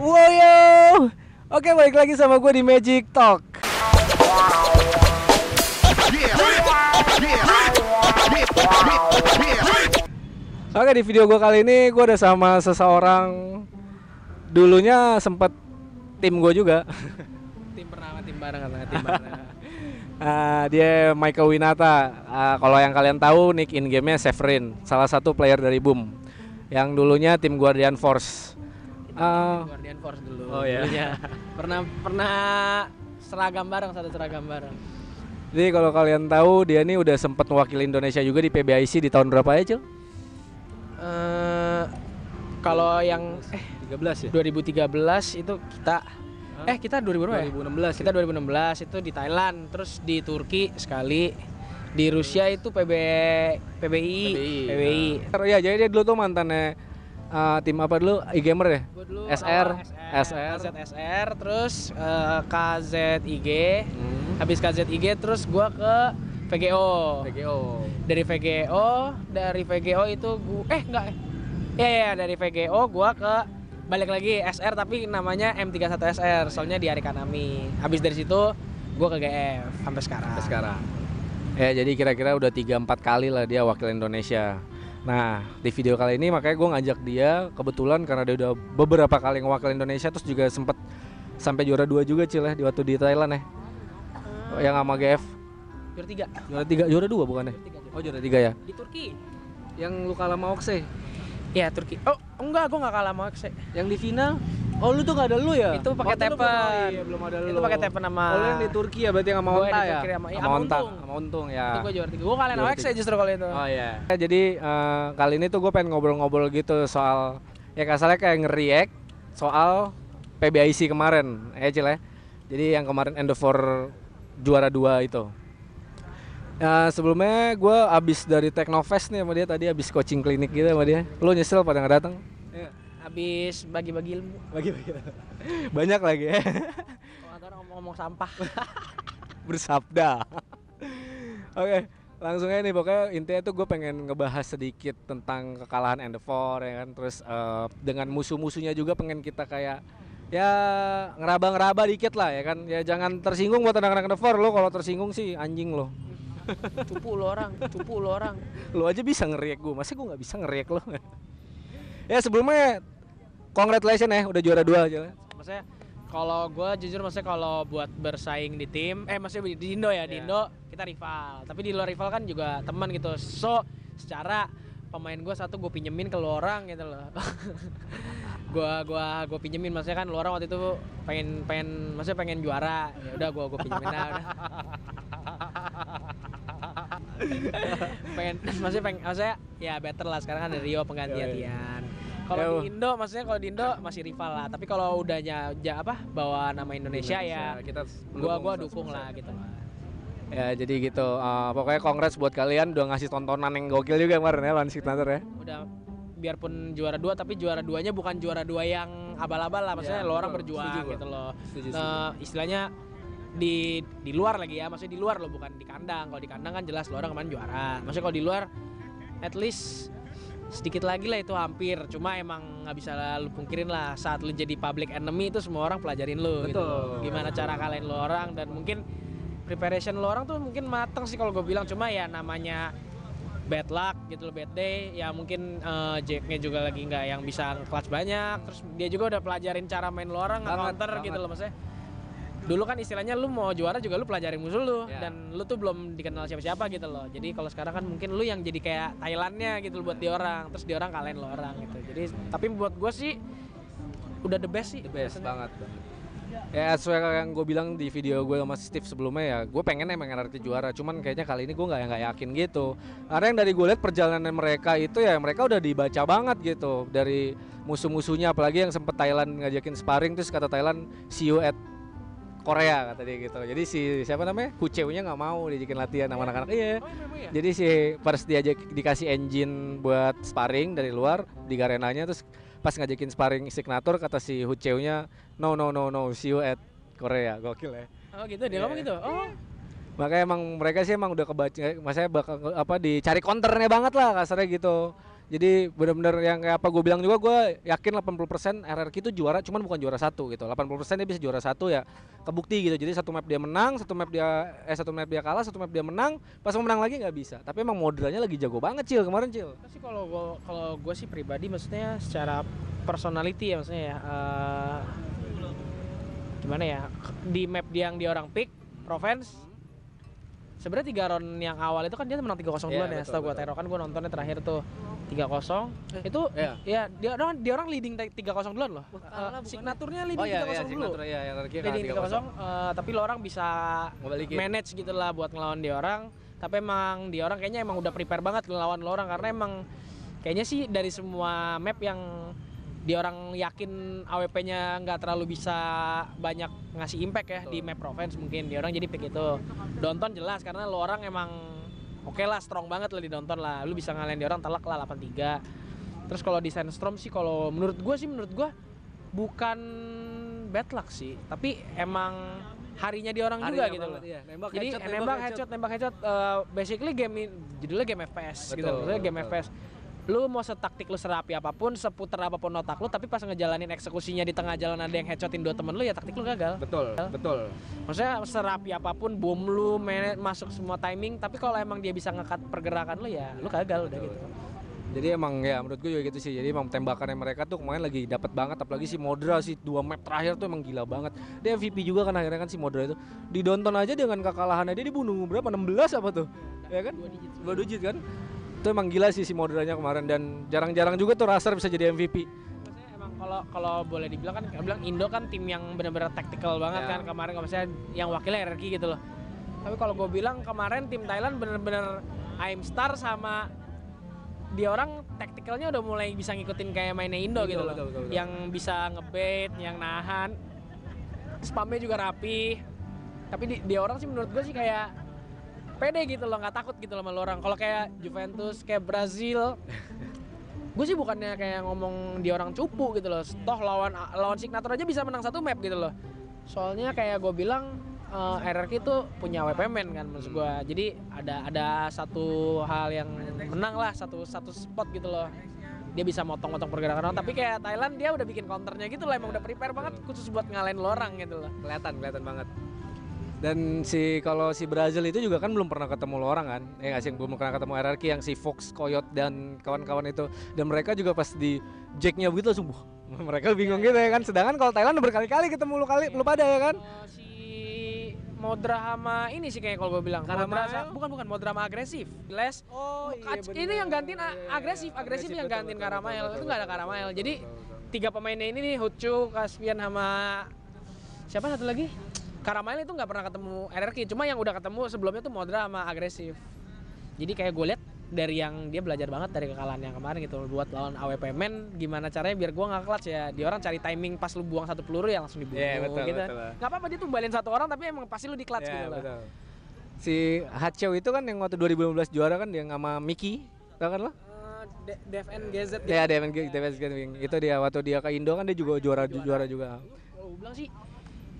Wow yo. Oke balik lagi sama gue di Magic Talk. Oke di video gue kali ini gue udah sama seseorang dulunya sempet tim gue juga. tim pernah tim bareng katanya tim bareng Ah, dia Michael Winata. Ah, kalau yang kalian tahu nick in game-nya Severin, salah satu player dari Boom. Yang dulunya tim Guardian Force. Ah, Guardian Force dulu Oh, iya. dulunya. pernah pernah seragam bareng satu seragam bareng jadi kalau kalian tahu dia nih udah sempet mewakili Indonesia juga di PBIC di tahun berapa ya, Cil? Eh, kalau yang eh 13 ya? 2013 itu kita eh kita 2000 berapa ya? 2016 kita 2016 itu di Thailand terus di Turki sekali di Rusia itu PB PBI PBI, Oh ya, jadi dia dulu tuh mantannya ah, tim apa dulu? e-gamer ya? Gua dulu SR, awal SR. KZSR terus eh, KZIG Hmm. habis KZIG terus gua ke VGO PGO. dari VGO dari VGO itu gua eh enggak ya ya dari VGO gua ke balik lagi SR tapi namanya M31SR soalnya di Arikanami habis dari situ gua ke GF sampai sekarang Sampai sekarang. Ya, jadi kira-kira udah 3 4 kali lah dia wakil Indonesia. Nah, di video kali ini makanya gue ngajak dia kebetulan karena dia udah beberapa kali ngewakil Indonesia terus juga sempet sampai juara dua juga Cil ya di waktu di Thailand ya. Yang sama GF juara tiga juara tiga juara dua bukan ya? Juara tiga, juara Oh juara tiga ya. di Turki Yang lu kalah sama Okse. Iya Turki oh enggak gua nggak kalah sama Okse Yang di final Oh lu tuh gak ada lu ya? Itu pakai lu tepen. belum- oh, iya, belum ada lu. Itu pakai tepen sama Oh, lu yang di Turki ya berarti yang sama Gua Onta di ya? Sama- iya, sama Onta, Untung. sama Untung ya. itu gua juara tiga gua Juara Okse tiga. justru kalau itu Oh iya. Jadi eh, kali ini tuh gue pengen ngobrol-ngobrol gitu soal ya kasarnya kayak nge-react soal PBIC kemarin, ya Cil ya. Jadi yang kemarin Endeavor juara dua itu. Ya, sebelumnya gue abis dari Teknofest nih sama dia tadi abis coaching klinik gitu sama dia. Lu nyesel pada nggak datang? Habis bagi-bagi ilmu. Bagi-bagi. Banyak lagi. Ya. kalau orang ngomong-ngomong sampah. Bersabda. Oke, langsung aja nih. Pokoknya intinya tuh gue pengen ngebahas sedikit tentang kekalahan Endeavor ya kan, terus eh, dengan musuh-musuhnya juga pengen kita kayak ya ngeraba-ngeraba dikit lah ya kan, ya jangan tersinggung buat anak-anak Endeavor lo kalau tersinggung sih anjing lo, cupu lo orang cupu lo orang. Lo aja bisa ngeriak gue, masa gue nggak bisa ngeriak lo? ya sebelumnya congratulations ya udah juara dua aja. maksudnya kalau gua jujur maksudnya kalau buat bersaing di tim eh maksudnya di Indo ya di Iya. Indo kita rival. Tapi di luar rival kan juga teman gitu. So secara pemain gua satu gue pinjemin ke lu orang gitu loh. Gua gua gua pinjemin. Maksudnya kan lu orang waktu itu pengen pengen maksudnya pengen juara. Ya udah gua gua pinjemin dah udah. Pengen maksudnya pengen maksudnya ya better lah. Sekarang kan ada Rio pengganti-gantian kalau di Indo maksudnya kalau di Indo masih rival lah. Tapi kalau udah ja, ja- apa bawa nama Indonesia, ya kita gua gua dukung lah gitu. Ya jadi gitu, eh, pokoknya kongres buat kalian udah ngasih tontonan yang gokil juga kemarin ya lawan Signature ya. udah biarpun juara dua tapi juara duanya bukan juara dua yang abal-abal lah. Maksudnya Ya, lo orang berjuang Setuju gitu loh. Setuju, Nah, istilahnya di di luar lagi ya. Maksudnya di luar lo bukan di kandang. Kalau di kandang kan jelas lo orang kemarin juara. Maksudnya kalau di luar at least sedikit lagi lah itu hampir. Cuma emang nggak bisa lu pungkirin lah saat lu jadi public enemy itu semua orang pelajarin lu gitu Betul. loh. gimana cara kalian lo orang dan mungkin preparation lo orang tuh mungkin mateng sih kalau gue bilang. Cuma ya namanya bad luck gitu loh bad day. Ya mungkin eh, Jacknya juga lagi nggak yang bisa clutch banyak. Terus dia juga udah pelajarin cara main lo orang Banget, counter gitu loh maksudnya dulu kan istilahnya lu mau juara juga lu pelajarin musuh lu Ya. dan lu tuh belum dikenal siapa-siapa gitu loh jadi kalau sekarang kan mungkin lu yang jadi kayak Thailandnya gitu buat di orang terus di orang kalahin lo orang gitu jadi tapi buat gue sih udah the best sih The best rasanya. banget. Ya sesuai yang gue bilang di video gue sama Steve sebelumnya ya, gue pengen emang NRT juara, cuman kayaknya kali ini gue nggak nggak yakin gitu. Karena yang dari gue lihat perjalanan mereka itu ya mereka udah dibaca banget gitu dari musuh-musuhnya, apalagi yang sempet Thailand ngajakin sparring terus kata Thailand see you at Korea kata dia gitu. Jadi si siapa namanya Kuceunya nggak mau diajakin latihan sama anak-anak. Iya. Oh, iya, memang iya? Jadi si pas diajak dikasih engine buat sparring dari luar di garenanya terus pas ngajakin sparring signature kata si Huceu-nya no no no no see you at Korea. Gokil ya. oh gitu dia Iya. ngomong gitu oh Makanya emang mereka sih emang udah kebaca maksudnya bakal apa dicari counternya banget lah kasarnya gitu. Jadi benar-benar yang kayak apa gue bilang juga gue yakin 80% RRQ itu juara cuman bukan juara satu gitu. 80% dia bisa juara satu ya kebukti gitu. Jadi satu map dia menang, satu map dia eh satu map dia kalah, satu map dia menang, pas mau menang lagi nggak bisa. Tapi emang modelnya lagi jago banget Cil kemarin Cil. sih kalau kalau gue sih pribadi maksudnya secara personality ya maksudnya ya eh, gimana ya di map dia yang dia orang pick province sebenarnya tiga round yang awal itu kan dia menang 3-0 Iya, duluan ya setelah gue tero. Kan gue nontonnya terakhir tuh 3-0 itu iya. ya dia orang dia orang leading 3-0 duluan loh. Wah, Eh, bukan? signaturnya Oh leading iya 3-0 iya dulu. signature ya RRQ kalah leading 3-0 eh, tapi lo orang bisa Ngebalikin. manage gitu lah buat ngelawan dia orang. Tapi emang dia orang kayaknya emang udah prepare banget ngelawan lo orang karena emang kayaknya sih dari semua map yang dia orang yakin AWP-nya nggak terlalu bisa banyak ngasih impact ya di map province mungkin. Dia orang jadi pick itu. Donton jelas karena lo orang emang oke lah strong banget lah di Donton lah. Lu bisa ngalahin dia orang telak lah 83 terus kalau di Sandstorm sih kalau menurut gue sih menurut gue bukan bad luck sih. Tapi emang harinya dia orang juga gitu loh. Iya, nembak jadi headshot, nembak, headshot, nembak headshot, eh, basically game in- judulnya game FPS gitu, Betul, game betul. FPS. Lu mau setaktik lu serapi apa pun, seputar apa pun otak lu, tapi pas ngejalanin eksekusinya di tengah jalan ada yang headshotin dua temen lu ya taktik lu gagal. Betul, betul. Maksudnya serapi apa pun, bom lu manage, masuk semua timing, tapi kalau emang dia bisa ngekat pergerakan lu ya lu gagal udah gitu. Jadi emang ya menurut gue juga gitu sih. Jadi emang tembakannya mereka tuh kemarin lagi dapat banget apalagi si Modra sih dua map terakhir tuh emang gila banget. Dia MVP juga kan akhirnya kan si Modra itu. Didonton aja dengan kekalahannya dia dibunuh berapa 16 apa tuh? Ya kan? Dua digit. Dua digit kan? Itu emang gila sih si Modranya kemarin dan jarang-jarang juga tuh Raster bisa jadi MVP. Maksudnya emang kalau kalau boleh dibilang kan bilang Indo kan tim yang benar-benar taktikal banget Ya. kan kemarin kalau misalnya yang wakilnya RRQ gitu loh. Tapi kalau gue bilang kemarin tim Thailand bener-bener I'm Star sama dia orang taktikalnya udah mulai bisa ngikutin kayak mainnya Indo, Indo, gitu loh. betul, betul, betul. Yang bisa ngebait, yang nahan. Spamnya juga rapi. Tapi di, dia orang sih menurut gue sih kayak pede gitu loh, nggak takut gitu loh sama lo orang. Kalau kayak Juventus, kayak Brazil, gue sih bukannya kayak ngomong dia orang cupu gitu loh. Toh lawan lawan signature aja bisa menang satu map gitu loh. Soalnya kayak gue bilang eh, RRQ itu punya WP man kan maksud gue jadi ada ada satu hal yang menang lah satu satu spot gitu loh. Dia bisa motong-motong pergerakan orang. Tapi kayak Thailand dia udah bikin counternya gitu loh emang udah prepare banget khusus buat ngalahin lo orang gitu loh. Kelihatan, kelihatan banget. Dan si kalau si Brazil itu juga kan belum pernah ketemu lo orang kan? Ya nggak sih belum pernah ketemu RRQ yang si Fox, Coyote dan kawan-kawan itu. Dan mereka juga pas di jacknya begitu langsung "Wah, mereka bingung gitu ya kan. Sedangkan kalau Thailand udah berkali-kali ketemu lo kali lu pada ya kan? Si Modra sama ini sih kayak kalau gue bilang Modra Karamael? sa- bukan bukan Modra sama agresif Les Oh Kac- ini yang gantiin a- agresif, agresif yang gantiin Karamael. Itu nggak ada Karamael. Jadi tiga pemainnya ini nih Hucu, Kaspian sama siapa satu lagi? Karamael itu nggak pernah ketemu RRQ, cuma yang udah ketemu sebelumnya tuh Modra sama agresif. Jadi kayak gue lihat dari yang dia belajar banget dari kekalahan yang kemarin gitu buat lawan AWP men gimana caranya biar gua nggak clutch ya dia orang cari timing pas lu buang satu peluru ya langsung dibunuh Iya, betul, gitu nggak apa-apa dia tumbalin satu orang tapi emang pasti lu di clutch Ya, gitu betul. Si Hacheo itu kan yang waktu 2015 juara kan dia sama Miki, tau kan lo? DFN GZ. Ya, DPS Gaming. Itu dia waktu dia ke Indo kan dia juga juara juara juga. Gue bilang sih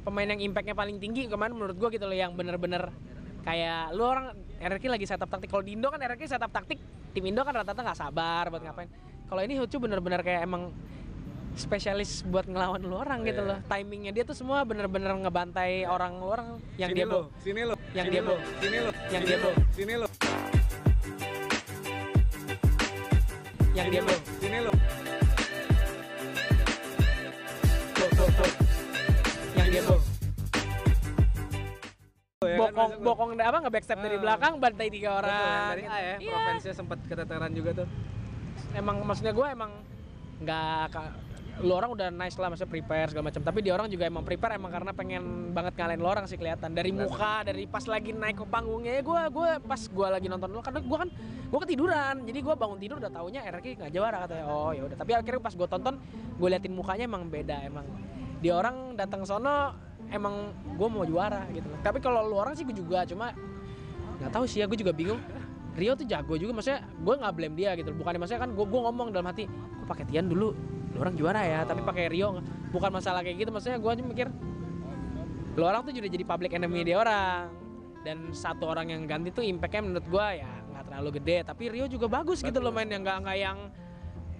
pemain yang impactnya paling tinggi kemarin menurut gue gitu loh yang bener-bener kayak lu orang RRQ lagi setup taktik kalau di Indo kan RRQ setup taktik tim Indo kan rata-rata nggak sabar buat ngapain kalau ini Hucu bener-bener kayak emang spesialis buat ngelawan lu orang gitu Iya. loh timingnya dia tuh semua bener-bener ngebantai orang lu orang yang dia bo- sini lo, yang dia bo- sini lo, yang dia bo- sini lo, yang dia lo. Bokong lo. bokong apa nge backstep dari Ah. belakang bantai tiga orang. yang dari A ya, Iya. provinsinya sempat keteteran juga tuh. emang maksudnya gue emang nggak lu orang udah nice lah maksudnya prepare segala macam. Tapi dia orang juga emang prepare emang karena pengen banget ngalahin lo orang sih kelihatan. Dari muka dari pas lagi naik ke panggungnya. Ya gue gue pas gue lagi nonton lo karena gue kan gue ketiduran. Jadi gue bangun tidur udah taunya RRQ nggak juara katanya. Oh ya udah. Tapi akhirnya pas gue tonton gue liatin mukanya emang beda emang. Dia orang datang sono emang gue mau juara gitu tapi kalau lu orang sih gue juga cuma nggak tahu sih ya gue juga bingung. Rio tuh jago juga maksudnya gue nggak blame dia gitu bukan maksudnya kan gue gue ngomong dalam hati gue pakai Tian dulu? Lu orang juara ya. Tapi pakai Rio nggak." bukan masalah kayak gitu. Maksudnya gue cuma mikir lu orang tuh juga jadi public enemy dia orang. Dan satu orang yang ganti tuh impactnya menurut gue ya nggak terlalu gede. Tapi Rio juga bagus gitu loh main yang nggak nggak yang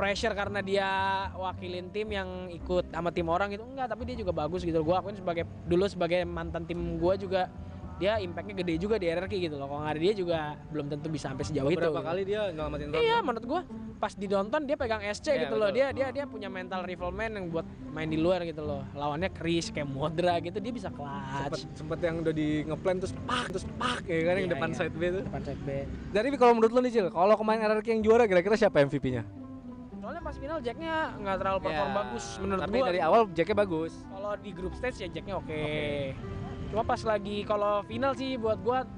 pressure karena dia wakilin tim yang ikut sama tim orang gitu enggak tapi dia juga bagus gitu gue akuin sebagai dulu sebagai mantan tim gue juga dia impactnya gede juga di RRQ gitu loh kalau nggak ada dia juga belum tentu bisa sampai sejauh itu Beberapa gitu. kali dia nyelamatin Iya, Tottenham. menurut gua pas di Downton dia pegang SC Iya, gitu loh. betul. Dia dia dia punya mental rifleman yang buat main di luar gitu loh. Lawannya Chris kayak Modra gitu dia bisa sempet clutch. sempet yang udah di ngeplan terus pak terus pak ya kan yang Iya, depan iya. side B itu. Depan side B. Jadi kalau menurut lu nih Cil, kalau kemarin RRQ yang juara kira-kira siapa MVP-nya? Soalnya pas final Jacknya nggak terlalu perform Ya, bagus menurut Tapi gua. dari awal Jacknya bagus. Kalau di group stage ya Jacknya oke. Oke. Cuma pas lagi kalau final sih buat gua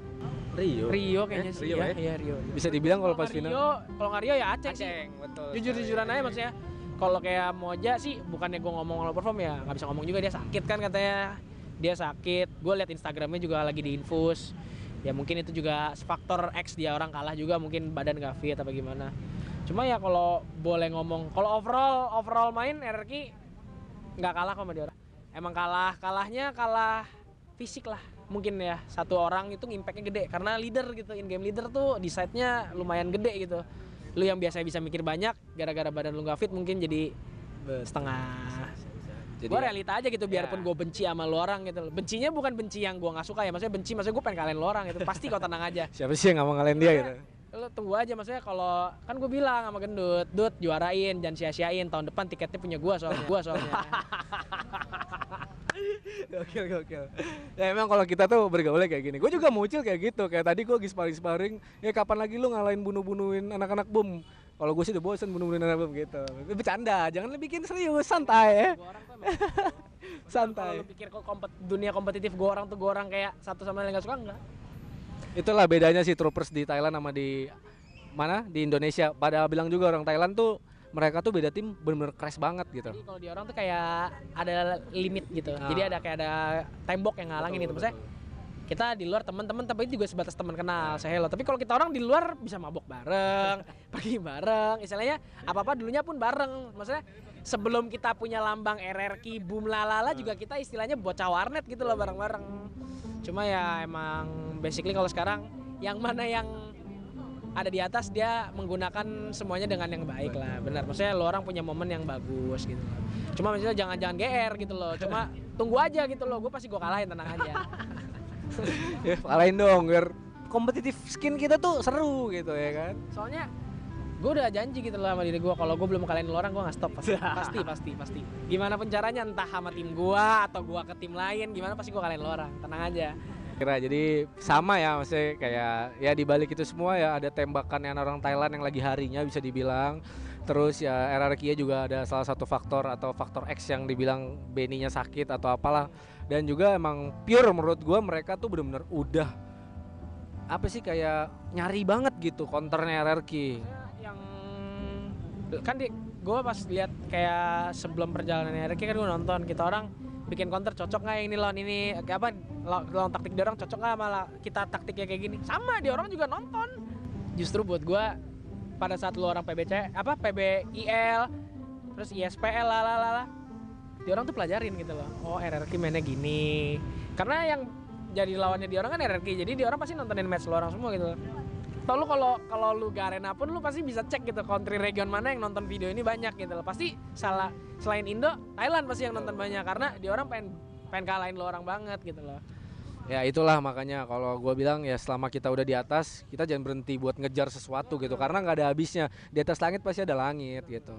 Rio. Rio kayaknya Eh, sih Rio ya. ya? Iya Rio. Bisa dibilang kalau pas final. Rio, kalau nggak Rio ya Aceh, sih. betul. Jujur-jujuran aja maksudnya. Kalau kayak Moja sih bukannya gue ngomong kalau perform ya nggak bisa ngomong juga dia sakit kan katanya. Dia sakit. Gue liat Instagramnya juga lagi diinfus. Ya mungkin itu juga faktor X dia orang kalah juga mungkin badan gak fit apa gimana. Cuma ya kalau boleh ngomong, kalau overall overall main RRQ nggak kalah sama dia orang. Emang kalah, kalahnya kalah fisik lah mungkin ya satu orang itu impactnya gede karena leader gitu in game leader tuh di side-nya lumayan gede gitu lu yang biasa bisa mikir banyak gara-gara badan lu gak fit mungkin jadi setengah Jadi gue realita aja gitu ya. biarpun gue benci sama lu orang gitu bencinya bukan benci yang gue nggak suka ya maksudnya benci maksudnya gue pengen kalian lu orang gitu pasti kau tenang aja siapa sih yang nggak mau ngalahin dia gitu? Lu tunggu aja maksudnya kalau kan gue bilang sama gendut dut juarain jangan sia-siain tahun depan tiketnya punya gue soalnya gue soalnya Gokil gokil. Ya emang kalau kita tuh bergaulnya kayak gini. Gue juga muncul kayak gitu. Kayak tadi gue lagi sparring-sparring. Ya kapan lagi lu ngalahin bunuh-bunuhin anak-anak bom? Kalau gue sih udah bosen bunuh-bunuhin anak bom gitu. Bercanda, jangan lu bikin serius, santai ya. Kalau Santai. lu pikir kok kompet, dunia kompetitif gue orang tuh gue orang kayak satu sama lain gak suka enggak Itulah bedanya sih troopers di Thailand sama di mana? Di Indonesia. Pada bilang juga orang Thailand tuh mereka tuh beda tim bener-bener crash banget gitu. Jadi kalau di orang tuh kayak ada limit gitu. Ah. Jadi ada kayak ada tembok yang ngalangin itu. Maksudnya kita di luar teman-teman tapi juga sebatas teman kenal, saya hello. Tapi kalau kita orang di luar bisa mabok bareng, pergi bareng. Istilahnya apa-apa dulunya pun bareng. Maksudnya sebelum kita punya lambang RRQ boom lalala juga kita istilahnya bocah warnet gitu loh bareng-bareng. Cuma ya emang basically kalau sekarang yang mana yang ada di atas dia menggunakan semuanya dengan yang baik lah. Benar. Maksudnya lo orang punya momen yang bagus gitu. Loh cuma maksudnya jangan jangan gr gitu loh. Cuma tunggu aja gitu loh. Gue pasti gue kalahin tenang aja. Ya, kalahin dong biar kompetitif skin kita tuh seru gitu ya kan. soalnya gue udah janji gitu loh sama diri gue kalau gue belum kalahin lo orang gue nggak stop pasti pasti pasti pasti gimana pun caranya entah sama tim gue atau gue ke tim lain gimana pasti gue kalahin lo orang tenang aja Kira jadi sama ya maksudnya kayak ya di balik itu semua ya ada tembakan yang orang Thailand yang lagi harinya bisa dibilang. Terus ya RRQ juga ada salah satu faktor atau faktor X yang dibilang Benny-nya sakit atau apalah. Dan juga emang pure menurut gua mereka tuh bener-bener udah apa sih kayak nyari banget gitu counternya RRQ. Kan di gue pas lihat kayak sebelum perjalanan RRQ kan gue nonton kita orang bikin counter cocok nggak yang ini lawan ini? Apa lawan, taktik dia orang cocok nggak malah kita taktiknya kayak gini? Sama dia orang juga nonton. Justru buat gue pada saat lu orang PBC apa PBIL terus ISPL lah lah lah dia orang tuh pelajarin gitu loh. Oh RRQ mainnya gini. Karena yang jadi lawannya dia orang kan RRQ jadi dia orang pasti nontonin match lu orang semua gitu loh Tau lu kalau kalau lu gak arena pun lu pasti bisa cek gitu country region mana yang nonton video ini banyak gitu loh. Pasti salah selain Indo, Thailand pasti yang nonton banyak karena dia orang pengen pengen kalahin lu orang banget gitu loh. Ya itulah makanya kalau gua bilang ya selama kita udah di atas kita jangan berhenti buat ngejar sesuatu gitu karena nggak ada habisnya di atas langit pasti ada langit gitu.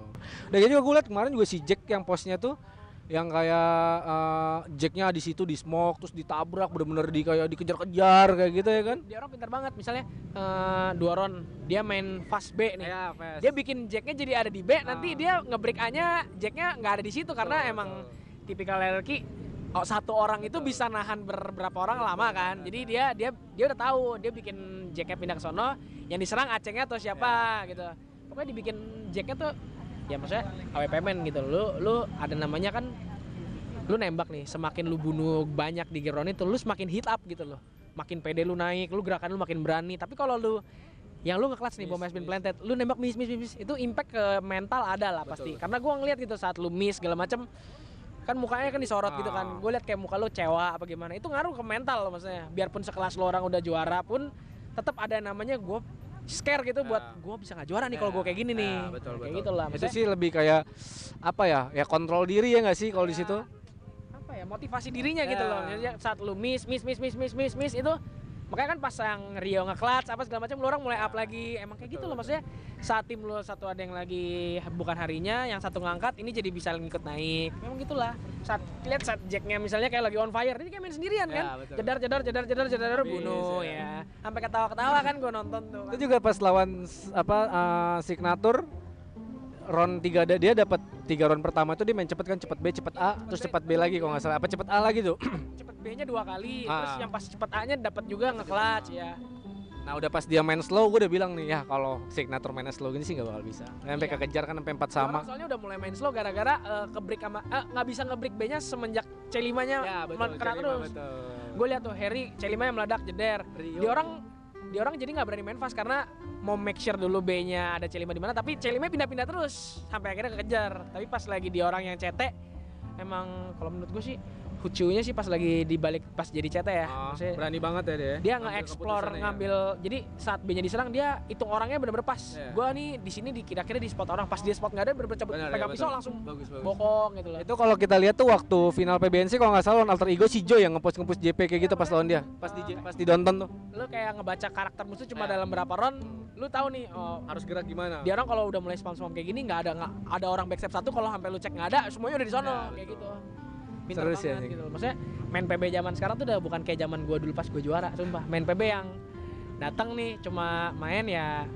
Dan juga gue liat kemarin juga si Jack yang posnya tuh yang kayak eh, Jacknya di situ di smoke terus ditabrak bener-bener di kayak dikejar-kejar kayak gitu ya kan? Dia orang pintar banget misalnya eh, dua round dia main fast B nih. Ya, Dia bikin jacknya jadi ada di B, nanti Ah. dia ngebreak A-nya jacknya nggak ada di situ karena emang tipikal LRQ oh, satu orang itu bisa nahan beberapa orang lama kan. Jadi dia dia dia udah tahu dia bikin jacknya pindah ke sono, yang diserang acengnya atau siapa gitu. Pokoknya dibikin jacknya tuh ya maksudnya AWP men gitu. Lu lu ada namanya kan lu nembak nih, semakin lu bunuh banyak di gear round itu lu semakin hit up gitu loh. Makin pede lu naik, lu gerakan lu makin berani. Tapi kalau lu yang lu nge-clutch nih bom has been planted, lu nembak miss miss miss, itu impact ke mental ada lah pasti. Betul. Karena gua ngeliat gitu saat lu miss segala macem kan mukanya kan disorot gitu kan Ah. gue liat kayak muka lu cewa apa gimana itu ngaruh ke mental loh maksudnya biarpun sekelas lo orang udah juara pun tetap ada namanya gue scare gitu buat Ya. gue bisa nggak juara nih kalau gue kayak gini nih betul, kayak betul. gitu lah Itu sih lebih kayak apa ya? Ya kontrol diri ya nggak sih kalau di Ya. situ? apa ya motivasi dirinya gitu loh Jadi saat lu miss miss miss miss miss miss miss itu makanya kan pas yang Rio nge-clutch apa segala macam lu orang mulai up lagi. Emang kayak gitu loh maksudnya saat tim lu satu ada yang lagi bukan harinya yang satu ngangkat ini jadi bisa ngikut naik. Memang gitulah. Saat lihat saat jacknya misalnya kayak lagi on fire ini kayak main sendirian Ya, kan? jedar jedar jedar jedar jedar Habis, bunuh ya. ya. Sampai ketawa ketawa kan gue nonton tuh kan. Itu juga pas lawan apa uh, signatur round 3 dia dapat tiga round pertama itu dia main cepet kan cepet B cepet A terus cepet B lagi kalau nggak salah apa cepet A lagi tuh cepet B-nya dua kali Ah. terus yang pas cepet A-nya dapat juga nge-clutch ya nah udah pas dia main slow gue udah bilang nih ya kalau signatur main slow gini sih nggak bakal bisa sampai Iya. kekejar kan sampai empat sama orang soalnya udah mulai main slow gara-gara eh, ke-break sama eh, nggak bisa nge-break B-nya semenjak C5-nya ya mel- kena terus. Gue lihat tuh Harry C5 yang meledak jeder. Dia orang dia orang jadi nggak berani main fast karena mau make sure dulu B-nya ada C5 di mana tapi C5 pindah-pindah terus sampai akhirnya kekejar. Tapi pas lagi di orang yang CT emang kalau menurut gue sih lucunya sih pas lagi di balik pas jadi CT ya. Maksudnya Ah, berani banget ya dia dia Ngambil nge-explore ya. ngambil jadi saat B-nya diserang dia hitung orangnya bener-bener pas. Iya. Gua nih di sini di kira-kira di spot orang pas dia spot nggak ada bener-bener cabut Benar, ya, pegang pisau betul. langsung bagus bagus bokong gitu loh. itu kalau kita lihat tuh waktu final PBNC kalau nggak salah lawan alter ego si Joe yang ngepost ngepost JP kayak gitu pas lawan dia pas di pas di Donton tuh Lu kayak ngebaca karakter musuh cuma Ya. dalam berapa round, lu tahu nih oh, harus gerak gimana dia orang kalau udah mulai spam spam kayak gini nggak ada nggak ada orang backstep satu kalau sampai lu cek nggak ada semuanya udah di sono Ya, kayak betul. gitu. Sih banget anjing. gitu. Maksudnya main PB zaman sekarang tuh udah bukan kayak zaman gua dulu pas gua juara, sumpah. Main PB yang datang nih cuma main ya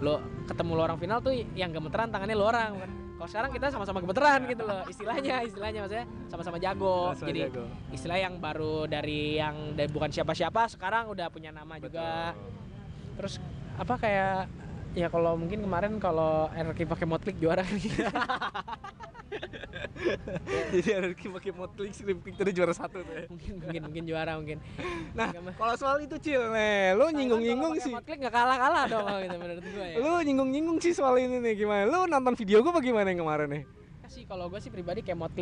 lo ketemu lo orang final tuh yang gemeteran tangannya lo orang bukan. Kalau sekarang kita sama-sama gemeteran gitu loh. Istilahnya, istilahnya maksudnya sama-sama jago. Sama Jadi jago. istilah yang baru dari yang dari bukan siapa-siapa sekarang udah punya nama juga. Terus apa kayak ya kalau mungkin kemarin kalau RRQ pakai modclick juara kan gitu. jadi ada pakai motley scream kick tadi juara satu tuh ya. mungkin mungkin mungkin juara mungkin. nah kalau soal itu cil nih lu nyinggung nyinggung sih Modclick nggak kalah-kalah dong kalau gitu menurut gue ya. lu nyinggung nyinggung sih soal ini nih gimana lu nonton video gua bagaimana yang kemarin nih sih kalau gue sih pribadi kayak modclick